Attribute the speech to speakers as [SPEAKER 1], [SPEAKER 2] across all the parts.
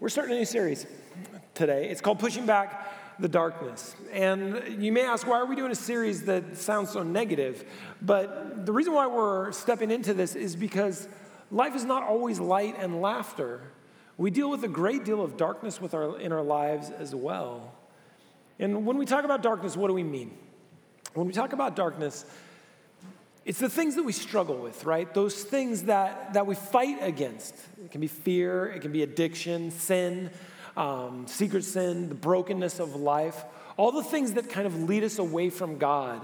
[SPEAKER 1] We're starting a new series today. It's called Pushing Back the Darkness. And you may ask, why are we doing a series that sounds so negative? But the reason why we're stepping into this is because life is not always light and laughter. We deal with a great deal of darkness with our, in our lives as well. And when we talk about darkness, what do we mean? When we talk about darkness, it's the things that we struggle with, right? Those things that, that we fight against. It can be fear, it can be addiction, sin, um, secret sin, the brokenness of life, all the things that kind of lead us away from God.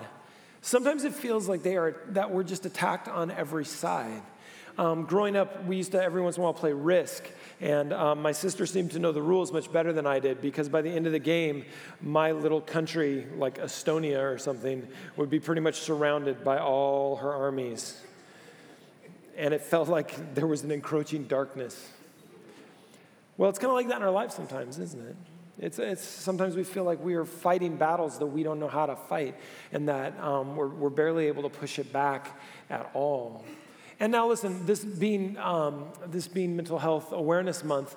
[SPEAKER 1] Sometimes it feels like they are that we're just attacked on every side. Um, growing up, we used to every once in a while play Risk, and um, my sister seemed to know the rules much better than I did because by the end of the game, my little country, like Estonia or something, would be pretty much surrounded by all her armies. And it felt like there was an encroaching darkness. Well, it's kind of like that in our life sometimes, isn't it? It's, it's, sometimes we feel like we are fighting battles that we don't know how to fight and that um, we're, we're barely able to push it back at all. And now, listen, this being, um, this being Mental Health Awareness Month,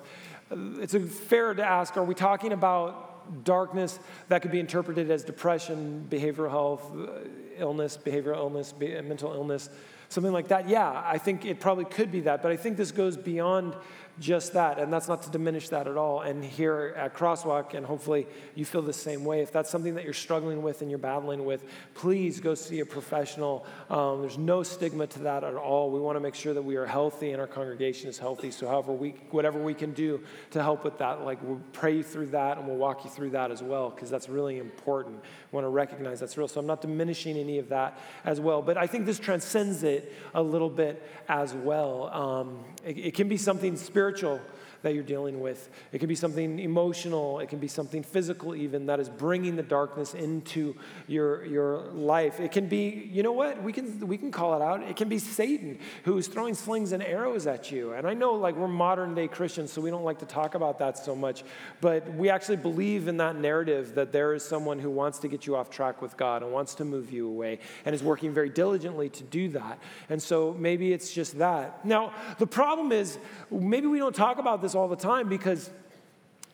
[SPEAKER 1] uh, it's fair to ask are we talking about darkness that could be interpreted as depression, behavioral health, uh, illness, behavioral illness, mental illness, something like that? Yeah, I think it probably could be that, but I think this goes beyond just that, and that's not to diminish that at all. And here at Crosswalk, and hopefully you feel the same way. If that's something that you're struggling with and you're battling with, please go see a professional. Um, there's no stigma to that at all. We want to make sure that we are healthy and our congregation is healthy. So, however we, whatever we can do to help with that, like we'll pray through that and we'll walk you through that as well, because that's really important. We want to recognize that's real. So, I'm not diminishing any of that as well, but I think this transcends it a little bit as well. Um, it, it can be something spiritual spiritual that you're dealing with. It can be something emotional, it can be something physical, even that is bringing the darkness into your, your life. It can be, you know what, we can, we can call it out. It can be Satan who's throwing slings and arrows at you. And I know, like, we're modern day Christians, so we don't like to talk about that so much, but we actually believe in that narrative that there is someone who wants to get you off track with God and wants to move you away and is working very diligently to do that. And so maybe it's just that. Now, the problem is, maybe we don't talk about this this all the time because,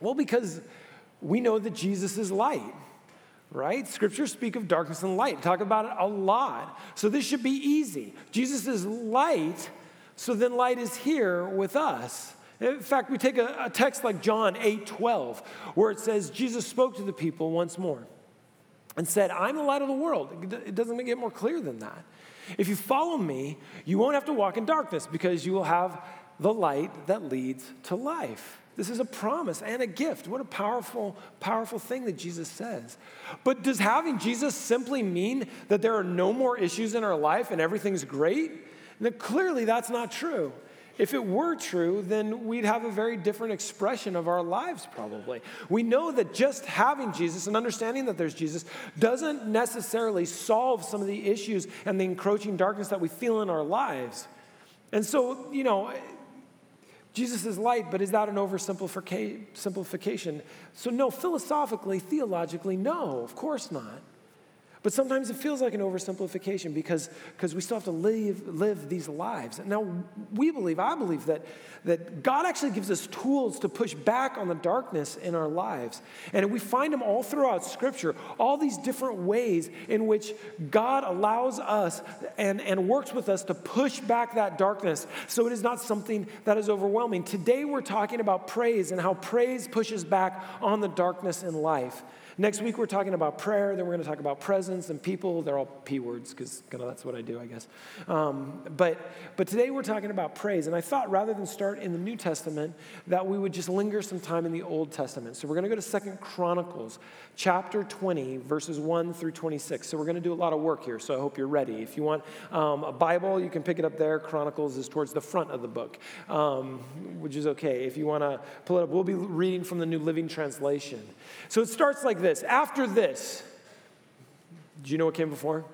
[SPEAKER 1] well, because we know that Jesus is light, right? Scriptures speak of darkness and light, talk about it a lot. So this should be easy. Jesus is light, so then light is here with us. In fact, we take a, a text like John 8 12, where it says, Jesus spoke to the people once more and said, I'm the light of the world. It doesn't get more clear than that. If you follow me, you won't have to walk in darkness because you will have the light that leads to life. This is a promise and a gift. What a powerful, powerful thing that Jesus says. But does having Jesus simply mean that there are no more issues in our life and everything's great? Now, clearly, that's not true. If it were true, then we'd have a very different expression of our lives, probably. We know that just having Jesus and understanding that there's Jesus doesn't necessarily solve some of the issues and the encroaching darkness that we feel in our lives. And so, you know, Jesus is light, but is that an oversimplification? So, no, philosophically, theologically, no, of course not. But sometimes it feels like an oversimplification because, we still have to live, live these lives. Now, we believe, I believe, that, that God actually gives us tools to push back on the darkness in our lives. And we find them all throughout Scripture, all these different ways in which God allows us and, and works with us to push back that darkness so it is not something that is overwhelming. Today, we're talking about praise and how praise pushes back on the darkness in life. Next week, we're talking about prayer. Then we're going to talk about presence and people. They're all P words because that's what I do, I guess. Um, but, but today, we're talking about praise. And I thought rather than start in the New Testament, that we would just linger some time in the Old Testament. So we're going to go to Second Chronicles chapter 20, verses 1 through 26. So we're going to do a lot of work here. So I hope you're ready. If you want um, a Bible, you can pick it up there. Chronicles is towards the front of the book, um, which is okay. If you want to pull it up, we'll be reading from the New Living Translation. So it starts like this After this, do you know what came before?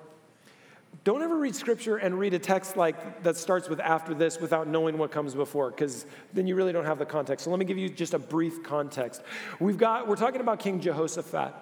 [SPEAKER 1] Don't ever read scripture and read a text like that starts with after this without knowing what comes before, because then you really don't have the context. So let me give you just a brief context. We've got, we're talking about King Jehoshaphat.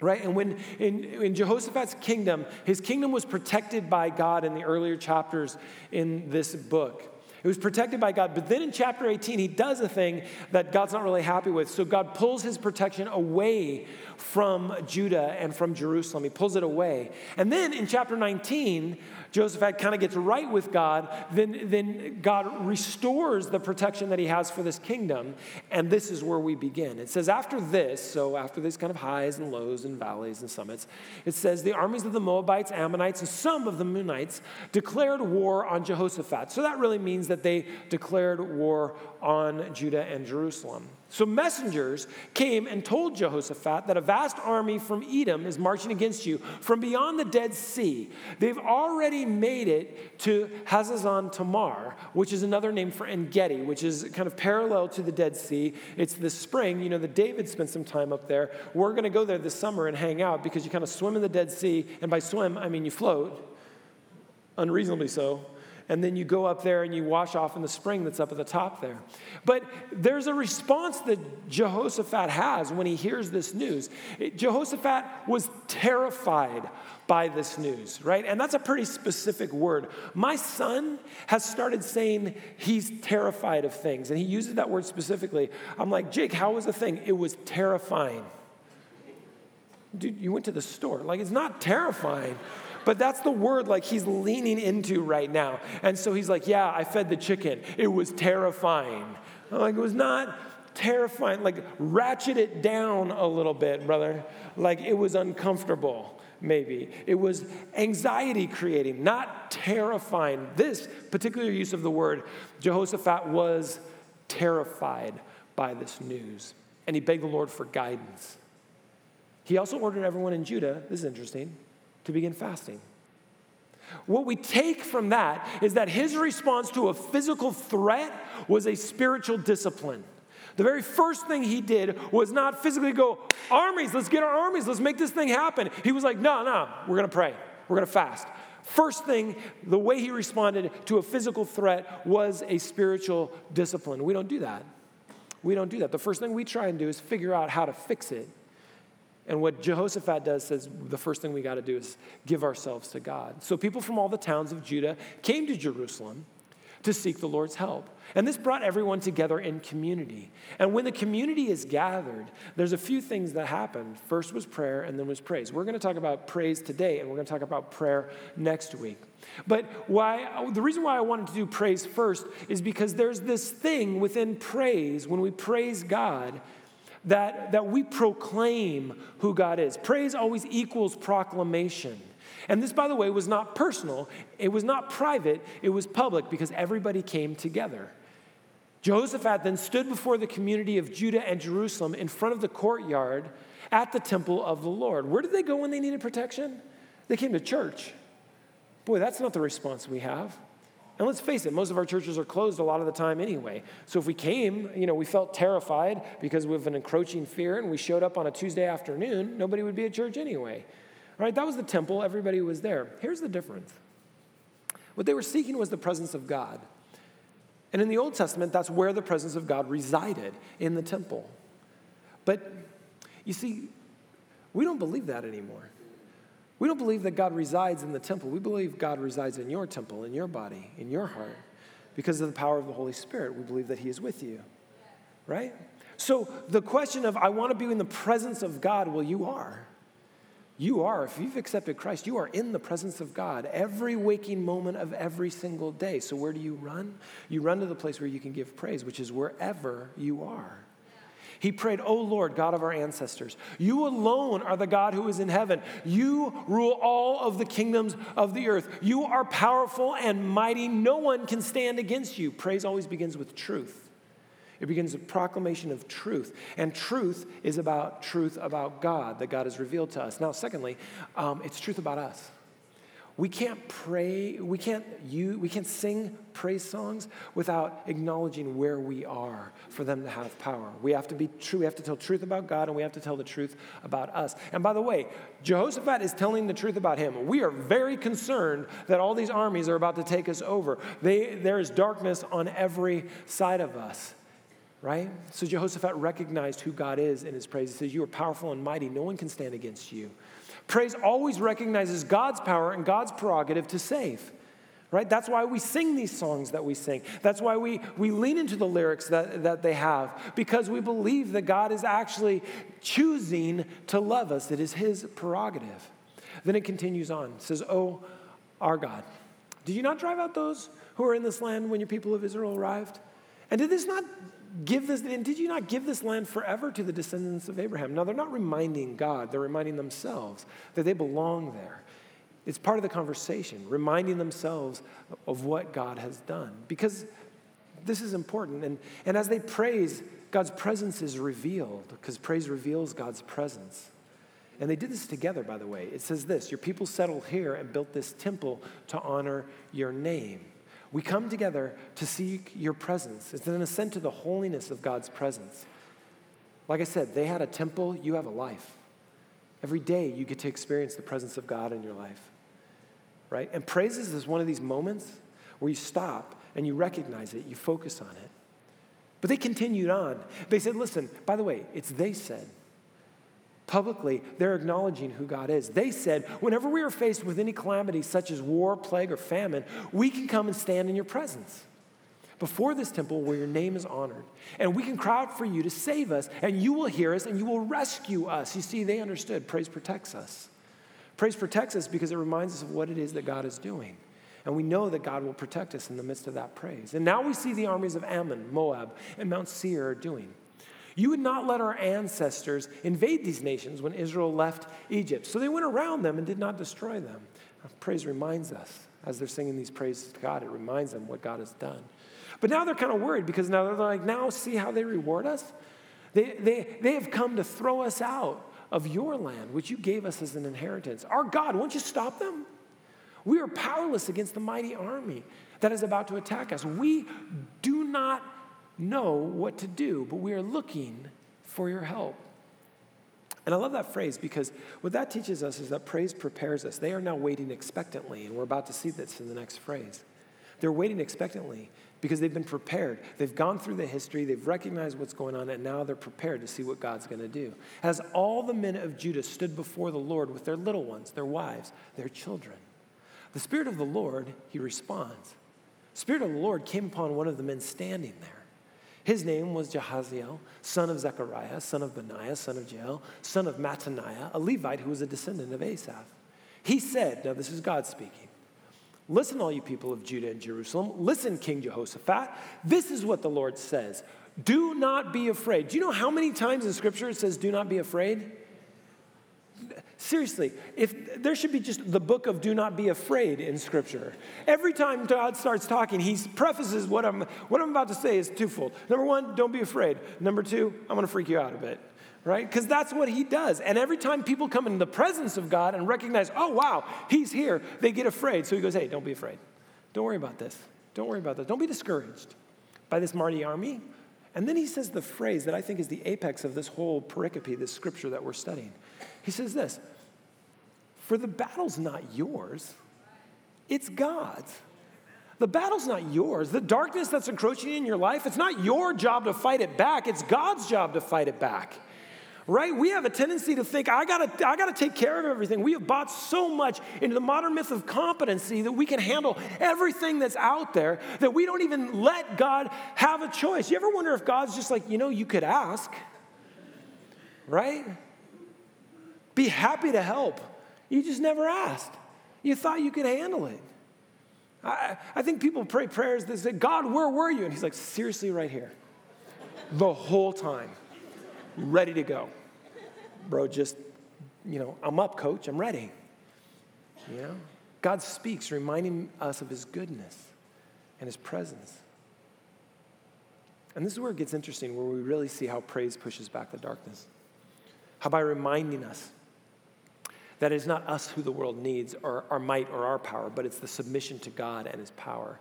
[SPEAKER 1] Right? And when in, in Jehoshaphat's kingdom, his kingdom was protected by God in the earlier chapters in this book. It was protected by God. But then in chapter 18, he does a thing that God's not really happy with. So God pulls his protection away from Judah and from Jerusalem. He pulls it away. And then in chapter 19, Jehoshaphat kind of gets right with God, then, then God restores the protection that he has for this kingdom. And this is where we begin. It says, after this, so after these kind of highs and lows and valleys and summits, it says, the armies of the Moabites, Ammonites, and some of the Meunites declared war on Jehoshaphat. So that really means that they declared war on Judah and Jerusalem. So messengers came and told Jehoshaphat that a vast army from Edom is marching against you from beyond the Dead Sea. They've already made it to Hazazon Tamar, which is another name for Engedi, which is kind of parallel to the Dead Sea. It's the spring. You know, the David spent some time up there. We're going to go there this summer and hang out because you kind of swim in the Dead Sea, and by swim I mean you float, unreasonably so and then you go up there and you wash off in the spring that's up at the top there. But there's a response that Jehoshaphat has when he hears this news. Jehoshaphat was terrified by this news, right? And that's a pretty specific word. My son has started saying he's terrified of things, and he uses that word specifically. I'm like, Jake, how was the thing? It was terrifying. Dude, you went to the store. Like, it's not terrifying. But that's the word like he's leaning into right now. And so he's like, Yeah, I fed the chicken. It was terrifying. I'm like, it was not terrifying. Like, ratchet it down a little bit, brother. Like, it was uncomfortable, maybe. It was anxiety creating, not terrifying. This particular use of the word, Jehoshaphat was terrified by this news. And he begged the Lord for guidance. He also ordered everyone in Judah, this is interesting, to begin fasting. What we take from that is that his response to a physical threat was a spiritual discipline. The very first thing he did was not physically go, armies, let's get our armies, let's make this thing happen. He was like, no, no, we're gonna pray, we're gonna fast. First thing, the way he responded to a physical threat was a spiritual discipline. We don't do that. We don't do that. The first thing we try and do is figure out how to fix it and what Jehoshaphat does says the first thing we got to do is give ourselves to God. So people from all the towns of Judah came to Jerusalem to seek the Lord's help. And this brought everyone together in community. And when the community is gathered, there's a few things that happened. First was prayer, and then was praise. We're going to talk about praise today, and we're going to talk about prayer next week. But why, the reason why I wanted to do praise first is because there's this thing within praise, when we praise God, that, that we proclaim who God is. Praise always equals proclamation. And this, by the way, was not personal, it was not private, it was public because everybody came together. Jehoshaphat then stood before the community of Judah and Jerusalem in front of the courtyard at the temple of the Lord. Where did they go when they needed protection? They came to church. Boy, that's not the response we have. And let's face it, most of our churches are closed a lot of the time anyway. So if we came, you know, we felt terrified because we have an encroaching fear and we showed up on a Tuesday afternoon, nobody would be at church anyway. All right, That was the temple, everybody was there. Here's the difference. What they were seeking was the presence of God. And in the Old Testament, that's where the presence of God resided, in the temple. But you see, we don't believe that anymore. We don't believe that God resides in the temple. We believe God resides in your temple, in your body, in your heart. Because of the power of the Holy Spirit, we believe that He is with you. Right? So the question of, I want to be in the presence of God, well, you are. You are. If you've accepted Christ, you are in the presence of God every waking moment of every single day. So where do you run? You run to the place where you can give praise, which is wherever you are. He prayed, O Lord, God of our ancestors, you alone are the God who is in heaven. You rule all of the kingdoms of the earth. You are powerful and mighty. No one can stand against you. Praise always begins with truth. It begins with proclamation of truth. And truth is about truth about God that God has revealed to us. Now, secondly, um, it's truth about us. We can't pray, we can't, you, we can't sing praise songs without acknowledging where we are for them to have power. We have to be true, we have to tell truth about God and we have to tell the truth about us. And by the way, Jehoshaphat is telling the truth about him. We are very concerned that all these armies are about to take us over. They, there is darkness on every side of us right? So Jehoshaphat recognized who God is in his praise. He says, You are powerful and mighty. No one can stand against you. Praise always recognizes God's power and God's prerogative to save. right? That's why we sing these songs that we sing. That's why we, we lean into the lyrics that, that they have, because we believe that God is actually choosing to love us. It is His prerogative. Then it continues on. It says, Oh, our God, did you not drive out those who are in this land when your people of Israel arrived? And did this not give this, and did you not give this land forever to the descendants of Abraham? Now, they're not reminding God, they're reminding themselves that they belong there. It's part of the conversation, reminding themselves of what God has done. Because this is important. And, and as they praise, God's presence is revealed, because praise reveals God's presence. And they did this together, by the way. It says this Your people settled here and built this temple to honor your name. We come together to seek your presence. It's an ascent to the holiness of God's presence. Like I said, they had a temple, you have a life. Every day you get to experience the presence of God in your life. Right? And praises is one of these moments where you stop and you recognize it, you focus on it. But they continued on. They said, listen, by the way, it's they said. Publicly, they're acknowledging who God is. They said, whenever we are faced with any calamity, such as war, plague, or famine, we can come and stand in your presence before this temple where your name is honored. And we can cry out for you to save us, and you will hear us, and you will rescue us. You see, they understood praise protects us. Praise protects us because it reminds us of what it is that God is doing. And we know that God will protect us in the midst of that praise. And now we see the armies of Ammon, Moab, and Mount Seir are doing. You would not let our ancestors invade these nations when Israel left Egypt. So they went around them and did not destroy them. Praise reminds us, as they're singing these praises to God, it reminds them what God has done. But now they're kind of worried because now they're like, now see how they reward us? They, they, they have come to throw us out of your land, which you gave us as an inheritance. Our God, won't you stop them? We are powerless against the mighty army that is about to attack us. We do not know what to do, but we are looking for your help. And I love that phrase because what that teaches us is that praise prepares us. They are now waiting expectantly, and we're about to see this in the next phrase. They're waiting expectantly because they've been prepared. They've gone through the history, they've recognized what's going on, and now they're prepared to see what God's going to do. As all the men of Judah stood before the Lord with their little ones, their wives, their children, the Spirit of the Lord, he responds. Spirit of the Lord came upon one of the men standing there. His name was Jahaziel, son of Zechariah, son of Benaiah, son of Jeiel, son of Mattaniah, a Levite who was a descendant of Asaph. He said, now this is God speaking, Listen, all you people of Judah and Jerusalem. Listen, King Jehoshaphat. This is what the Lord says Do not be afraid. Do you know how many times in Scripture it says, Do not be afraid? Seriously, if there should be just the book of do not be afraid in scripture. Every time God starts talking, he prefaces what I'm what I'm about to say is twofold. Number 1, don't be afraid. Number 2, I'm going to freak you out a bit. Right? Cuz that's what he does. And every time people come in the presence of God and recognize, "Oh, wow, he's here." They get afraid. So he goes, "Hey, don't be afraid. Don't worry about this. Don't worry about this. Don't be discouraged by this mighty army." And then he says the phrase that I think is the apex of this whole pericope, this scripture that we're studying. He says this For the battle's not yours, it's God's. The battle's not yours. The darkness that's encroaching in your life, it's not your job to fight it back, it's God's job to fight it back. Right? We have a tendency to think, I gotta, I gotta take care of everything. We have bought so much into the modern myth of competency that we can handle everything that's out there that we don't even let God have a choice. You ever wonder if God's just like, you know, you could ask, right? Be happy to help. You just never asked. You thought you could handle it. I, I think people pray prayers that say, God, where were you? And he's like, seriously, right here. The whole time. Ready to go. Bro, just, you know, I'm up, coach. I'm ready. You know? God speaks, reminding us of his goodness and his presence. And this is where it gets interesting, where we really see how praise pushes back the darkness. How by reminding us that it's not us who the world needs, or our might or our power, but it's the submission to God and His power.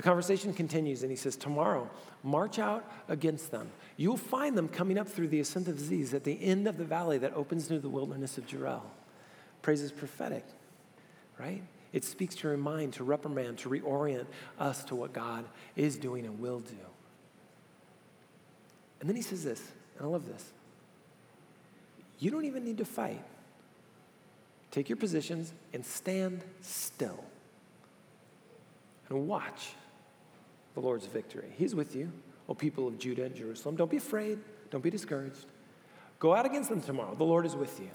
[SPEAKER 1] The conversation continues, and he says, Tomorrow, march out against them. You'll find them coming up through the ascent of Ziz at the end of the valley that opens into the wilderness of Jeruel. Praise is prophetic, right? It speaks to remind, to reprimand, to reorient us to what God is doing and will do. And then he says this, and I love this. You don't even need to fight. Take your positions and stand still. and watch the Lord's victory. He's with you, O people of Judah and Jerusalem. Don't be afraid, don't be discouraged. Go out against them tomorrow. The Lord is with you.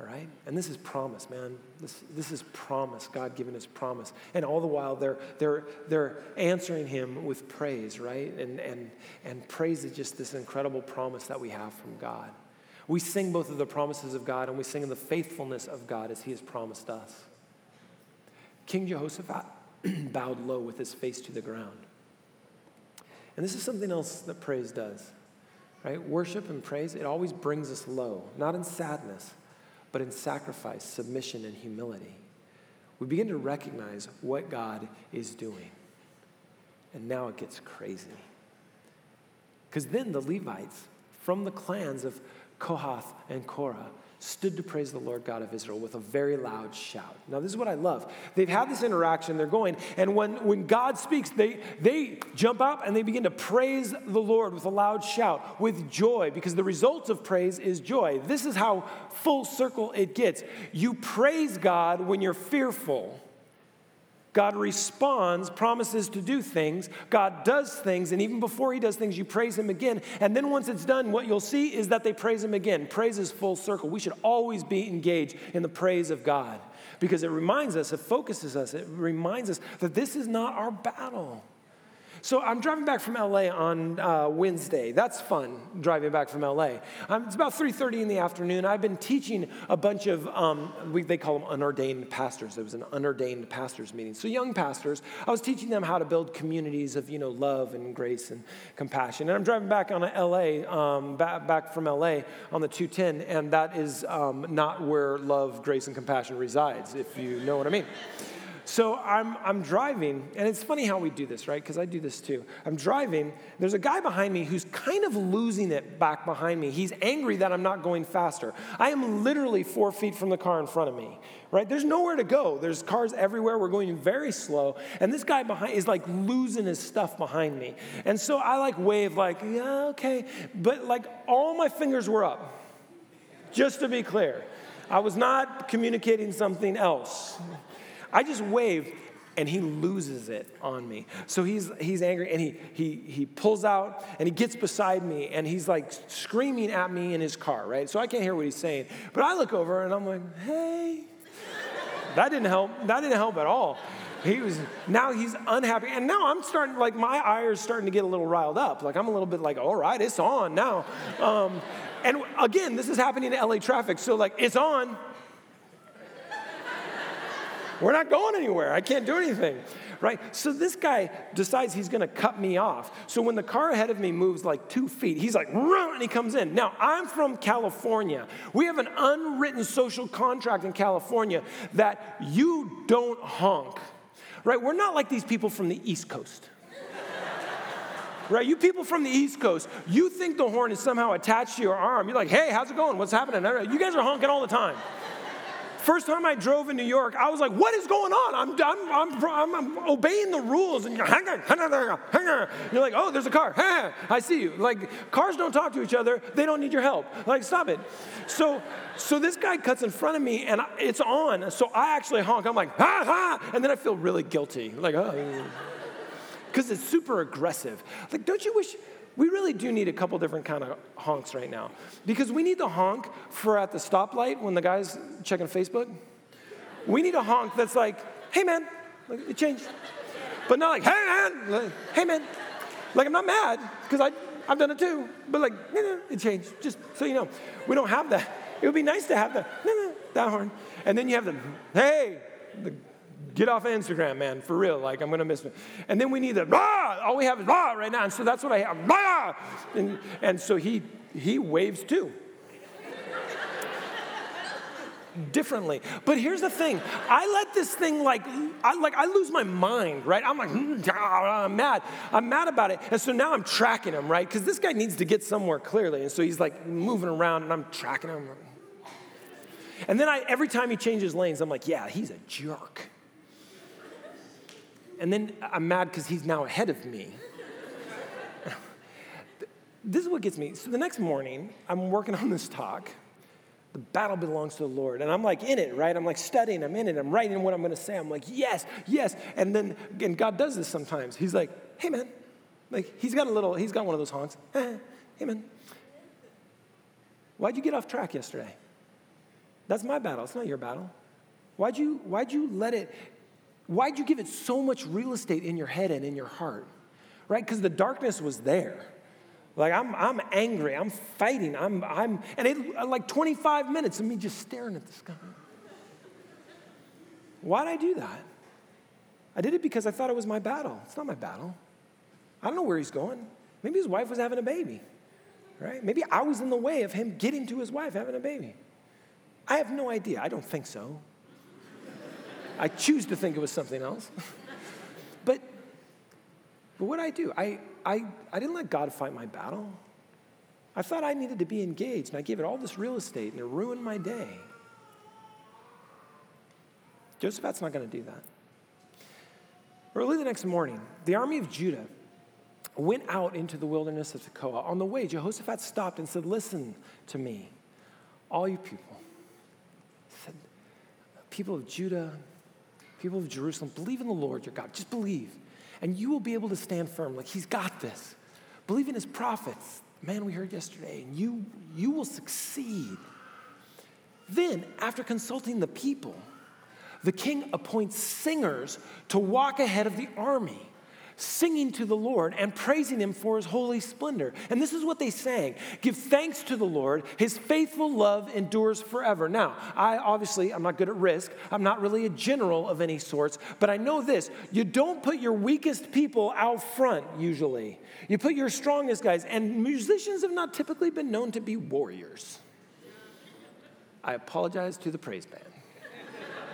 [SPEAKER 1] All right? And this is promise, man. This, this is promise, God giving us promise. And all the while, they're, they're, they're answering Him with praise, right? And, and, and praise is just this incredible promise that we have from God. We sing both of the promises of God and we sing in the faithfulness of God as He has promised us. King Jehoshaphat bowed low with his face to the ground. And this is something else that praise does, right? Worship and praise, it always brings us low, not in sadness, but in sacrifice, submission, and humility. We begin to recognize what God is doing. And now it gets crazy. Because then the Levites from the clans of Kohath and Korah stood to praise the Lord God of Israel with a very loud shout. Now, this is what I love. They've had this interaction, they're going, and when, when God speaks, they, they jump up and they begin to praise the Lord with a loud shout, with joy, because the result of praise is joy. This is how full circle it gets. You praise God when you're fearful. God responds, promises to do things. God does things, and even before He does things, you praise Him again. And then once it's done, what you'll see is that they praise Him again. Praise is full circle. We should always be engaged in the praise of God because it reminds us, it focuses us, it reminds us that this is not our battle. So I'm driving back from LA on uh, Wednesday. That's fun, driving back from LA. Um, it's about 3.30 in the afternoon. I've been teaching a bunch of, um, we, they call them unordained pastors. It was an unordained pastors meeting. So young pastors, I was teaching them how to build communities of, you know, love and grace and compassion. And I'm driving back on LA, um, back, back from LA on the 210, and that is um, not where love, grace, and compassion resides, if you know what I mean. So I'm, I'm driving, and it's funny how we do this, right? Because I do this too. I'm driving, there's a guy behind me who's kind of losing it back behind me. He's angry that I'm not going faster. I am literally four feet from the car in front of me, right? There's nowhere to go. There's cars everywhere. We're going very slow. And this guy behind is like losing his stuff behind me. And so I like wave, like, yeah, okay. But like all my fingers were up, just to be clear. I was not communicating something else. I just wave and he loses it on me. So he's, he's angry and he, he, he pulls out and he gets beside me and he's like screaming at me in his car, right? So I can't hear what he's saying. But I look over and I'm like, hey. that didn't help. That didn't help at all. He was, now he's unhappy. And now I'm starting, like, my eye is starting to get a little riled up. Like, I'm a little bit like, all right, it's on now. Um, and again, this is happening in LA traffic. So, like, it's on. We're not going anywhere. I can't do anything. Right? So this guy decides he's going to cut me off. So when the car ahead of me moves like two feet, he's like, and he comes in. Now, I'm from California. We have an unwritten social contract in California that you don't honk. Right? We're not like these people from the East Coast right? You people from the East Coast, you think the horn is somehow attached to your arm. You're like, hey, how's it going? What's happening? You guys are honking all the time. First time I drove in New York, I was like, what is going on? I'm, I'm, I'm, I'm obeying the rules. And you're like, oh, there's a car. I see you. Like, cars don't talk to each other. They don't need your help. Like, stop it. So, so this guy cuts in front of me and it's on. So I actually honk. I'm like, ha ha. And then I feel really guilty. Like, oh. Because it's super aggressive. Like, don't you wish we really do need a couple different kind of honks right now. Because we need the honk for at the stoplight when the guy's checking facebook. We need a honk that's like hey man like, it changed. But not like hey man like, hey man. Like i'm not mad because i i've done it too. But like it changed. Just so you know we don't have that. It would be nice to have that that horn. And then you have the hey the get off Instagram, man, for real. Like, I'm going to miss it. And then we need the blah. All we have is blah right now. And so that's what I have. Blah. And, and so he, he waves too. differently. But here's the thing. I let this thing like I like I lose my mind, right? I'm like mm, I'm mad. I'm mad about it. And so now I'm tracking him, right? Cuz this guy needs to get somewhere clearly. And so he's like moving around and I'm tracking him. And then I every time he changes lanes, I'm like, "Yeah, he's a jerk." And then I'm mad because he's now ahead of me. this is what gets me. So the next morning, I'm working on this talk. The battle belongs to the Lord. And I'm like in it, right? I'm like studying, I'm in it, I'm writing what I'm gonna say. I'm like, yes, yes. And then, and God does this sometimes. He's like, hey man, like he's got a little, he's got one of those honks. hey man, why'd you get off track yesterday? That's my battle, it's not your battle. Why'd you, why'd you let it, why'd you give it so much real estate in your head and in your heart? Right? Because the darkness was there. Like I'm, I'm angry, I'm fighting, I'm, I'm, and it uh, like 25 minutes of me just staring at the sky. Why'd I do that? I did it because I thought it was my battle. It's not my battle. I don't know where he's going. Maybe his wife was having a baby, right? Maybe I was in the way of him getting to his wife having a baby. I have no idea. I don't think so. I choose to think it was something else. but, but what I do, I, I, I didn't let God fight my battle. I thought I needed to be engaged, and I gave it all this real estate, and it ruined my day. Jehoshaphat's not going to do that. Early the next morning, the army of Judah went out into the wilderness of Tekoa. On the way, Jehoshaphat stopped and said, Listen to me, all you people. Said, People of Judah, people of Jerusalem, believe in the Lord your God. Just believe and you will be able to stand firm. Like, He's got this. Believe in His prophets. Man, we heard yesterday, and you, you will succeed. Then, after consulting the people, the king appoints singers to walk ahead of the army singing to the Lord and praising Him for His holy splendor. And this is what they sang Give thanks to the Lord, His faithful love endures forever. Now, I obviously, I'm not good at risk. I'm not really a general of any sorts, but I know this you don't put your weakest people out front usually, you put your strongest guys. And musicians have not typically been known to be warriors. I apologize to the praise band.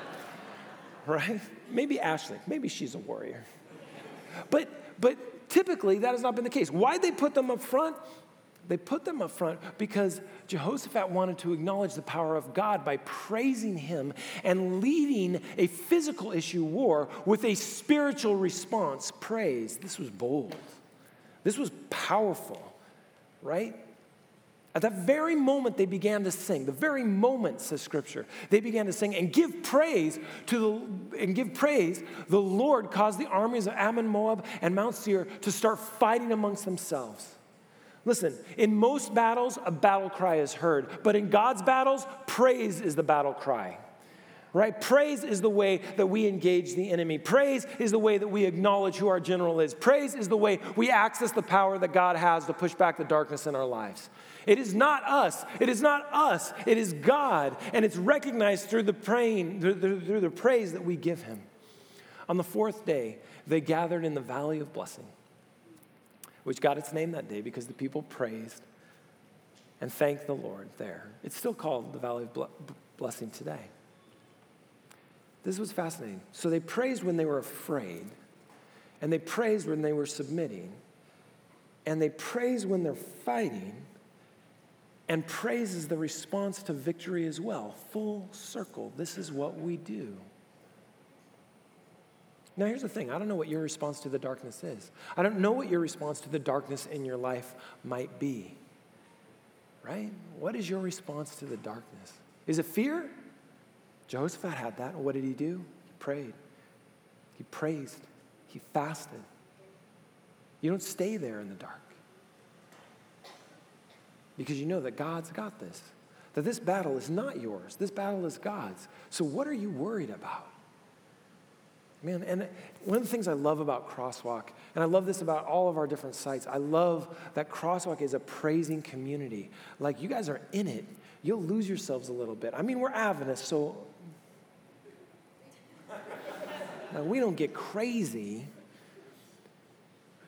[SPEAKER 1] right? Maybe Ashley, maybe she's a warrior. But, but typically, that has not been the case. Why they put them up front? They put them up front because Jehoshaphat wanted to acknowledge the power of God by praising him and leading a physical issue war with a spiritual response praise. This was bold. This was powerful, right? At that very moment, they began to sing. The very moment, says Scripture, they began to sing and give praise to the and give praise. The Lord caused the armies of Ammon, Moab, and Mount Seir to start fighting amongst themselves. Listen, in most battles, a battle cry is heard, but in God's battles, praise is the battle cry right? Praise is the way that we engage the enemy. Praise is the way that we acknowledge who our general is. Praise is the way we access the power that God has to push back the darkness in our lives. It is not us. It is not us. It is God. And it's recognized through the praying, through, the praise that we give him. On the fourth day, they gathered in the valley of blessing, which got its name that day because the people praised and thanked the Lord there. It's still called the valley of blessing today. This was fascinating. So they praised when they were afraid, and they praised when they were submitting, and they praised when they're fighting, and praise is the response to victory as well. Full circle. This is what we do. Now, here's the thing I don't know what your response to the darkness is. I don't know what your response to the darkness in your life might be. Right? What is your response to the darkness? Is it fear? Jehoshaphat had that. What did he do? He prayed. He praised. He fasted. You don't stay there in the dark because you know that God's got this, that this battle is not yours, this battle is God's. So, what are you worried about? Man, and one of the things I love about Crosswalk, and I love this about all of our different sites, I love that Crosswalk is a praising community. Like, you guys are in it, you'll lose yourselves a little bit. I mean, we're Adventists, so now, we don't get crazy,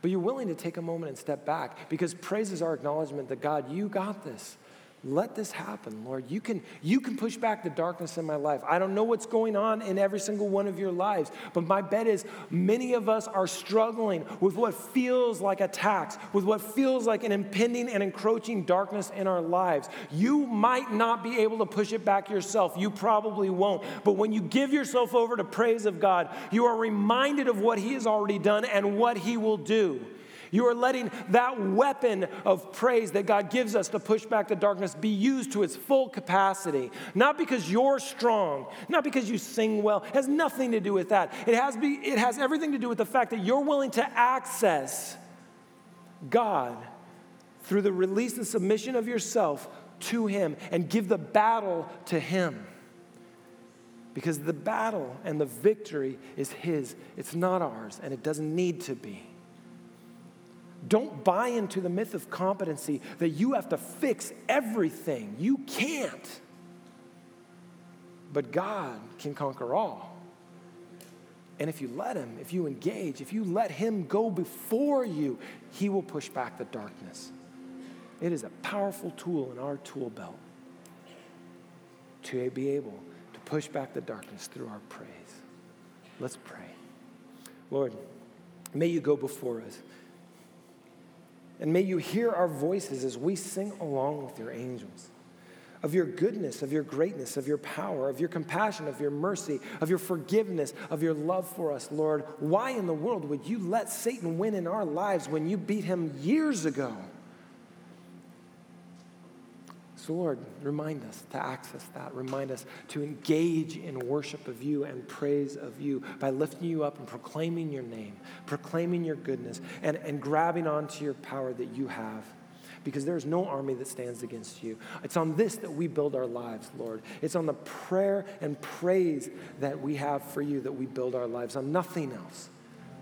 [SPEAKER 1] but you're willing to take a moment and step back because praise is our acknowledgement that God, you got this. Let this happen, Lord. You can, you can push back the darkness in my life. I don't know what's going on in every single one of your lives, but my bet is many of us are struggling with what feels like attacks, with what feels like an impending and encroaching darkness in our lives. You might not be able to push it back yourself. You probably won't. But when you give yourself over to praise of God, you are reminded of what He has already done and what He will do. You are letting that weapon of praise that God gives us to push back the darkness be used to its full capacity. Not because you're strong, not because you sing well. It has nothing to do with that. It has, be, it has everything to do with the fact that you're willing to access God through the release and submission of yourself to Him and give the battle to Him. Because the battle and the victory is His, it's not ours, and it doesn't need to be. Don't buy into the myth of competency that you have to fix everything. You can't. But God can conquer all. And if you let Him, if you engage, if you let Him go before you, He will push back the darkness. It is a powerful tool in our tool belt to be able to push back the darkness through our praise. Let's pray. Lord, may you go before us. And may you hear our voices as we sing along with your angels of your goodness, of your greatness, of your power, of your compassion, of your mercy, of your forgiveness, of your love for us, Lord. Why in the world would you let Satan win in our lives when you beat him years ago? So, Lord, remind us to access that. Remind us to engage in worship of you and praise of you by lifting you up and proclaiming your name, proclaiming your goodness, and, and grabbing onto your power that you have. Because there is no army that stands against you. It's on this that we build our lives, Lord. It's on the prayer and praise that we have for you that we build our lives, on nothing else.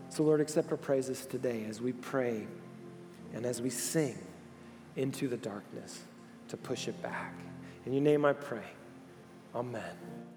[SPEAKER 1] So, Lord, accept our praises today as we pray and as we sing into the darkness to push it back. In your name I pray. Amen.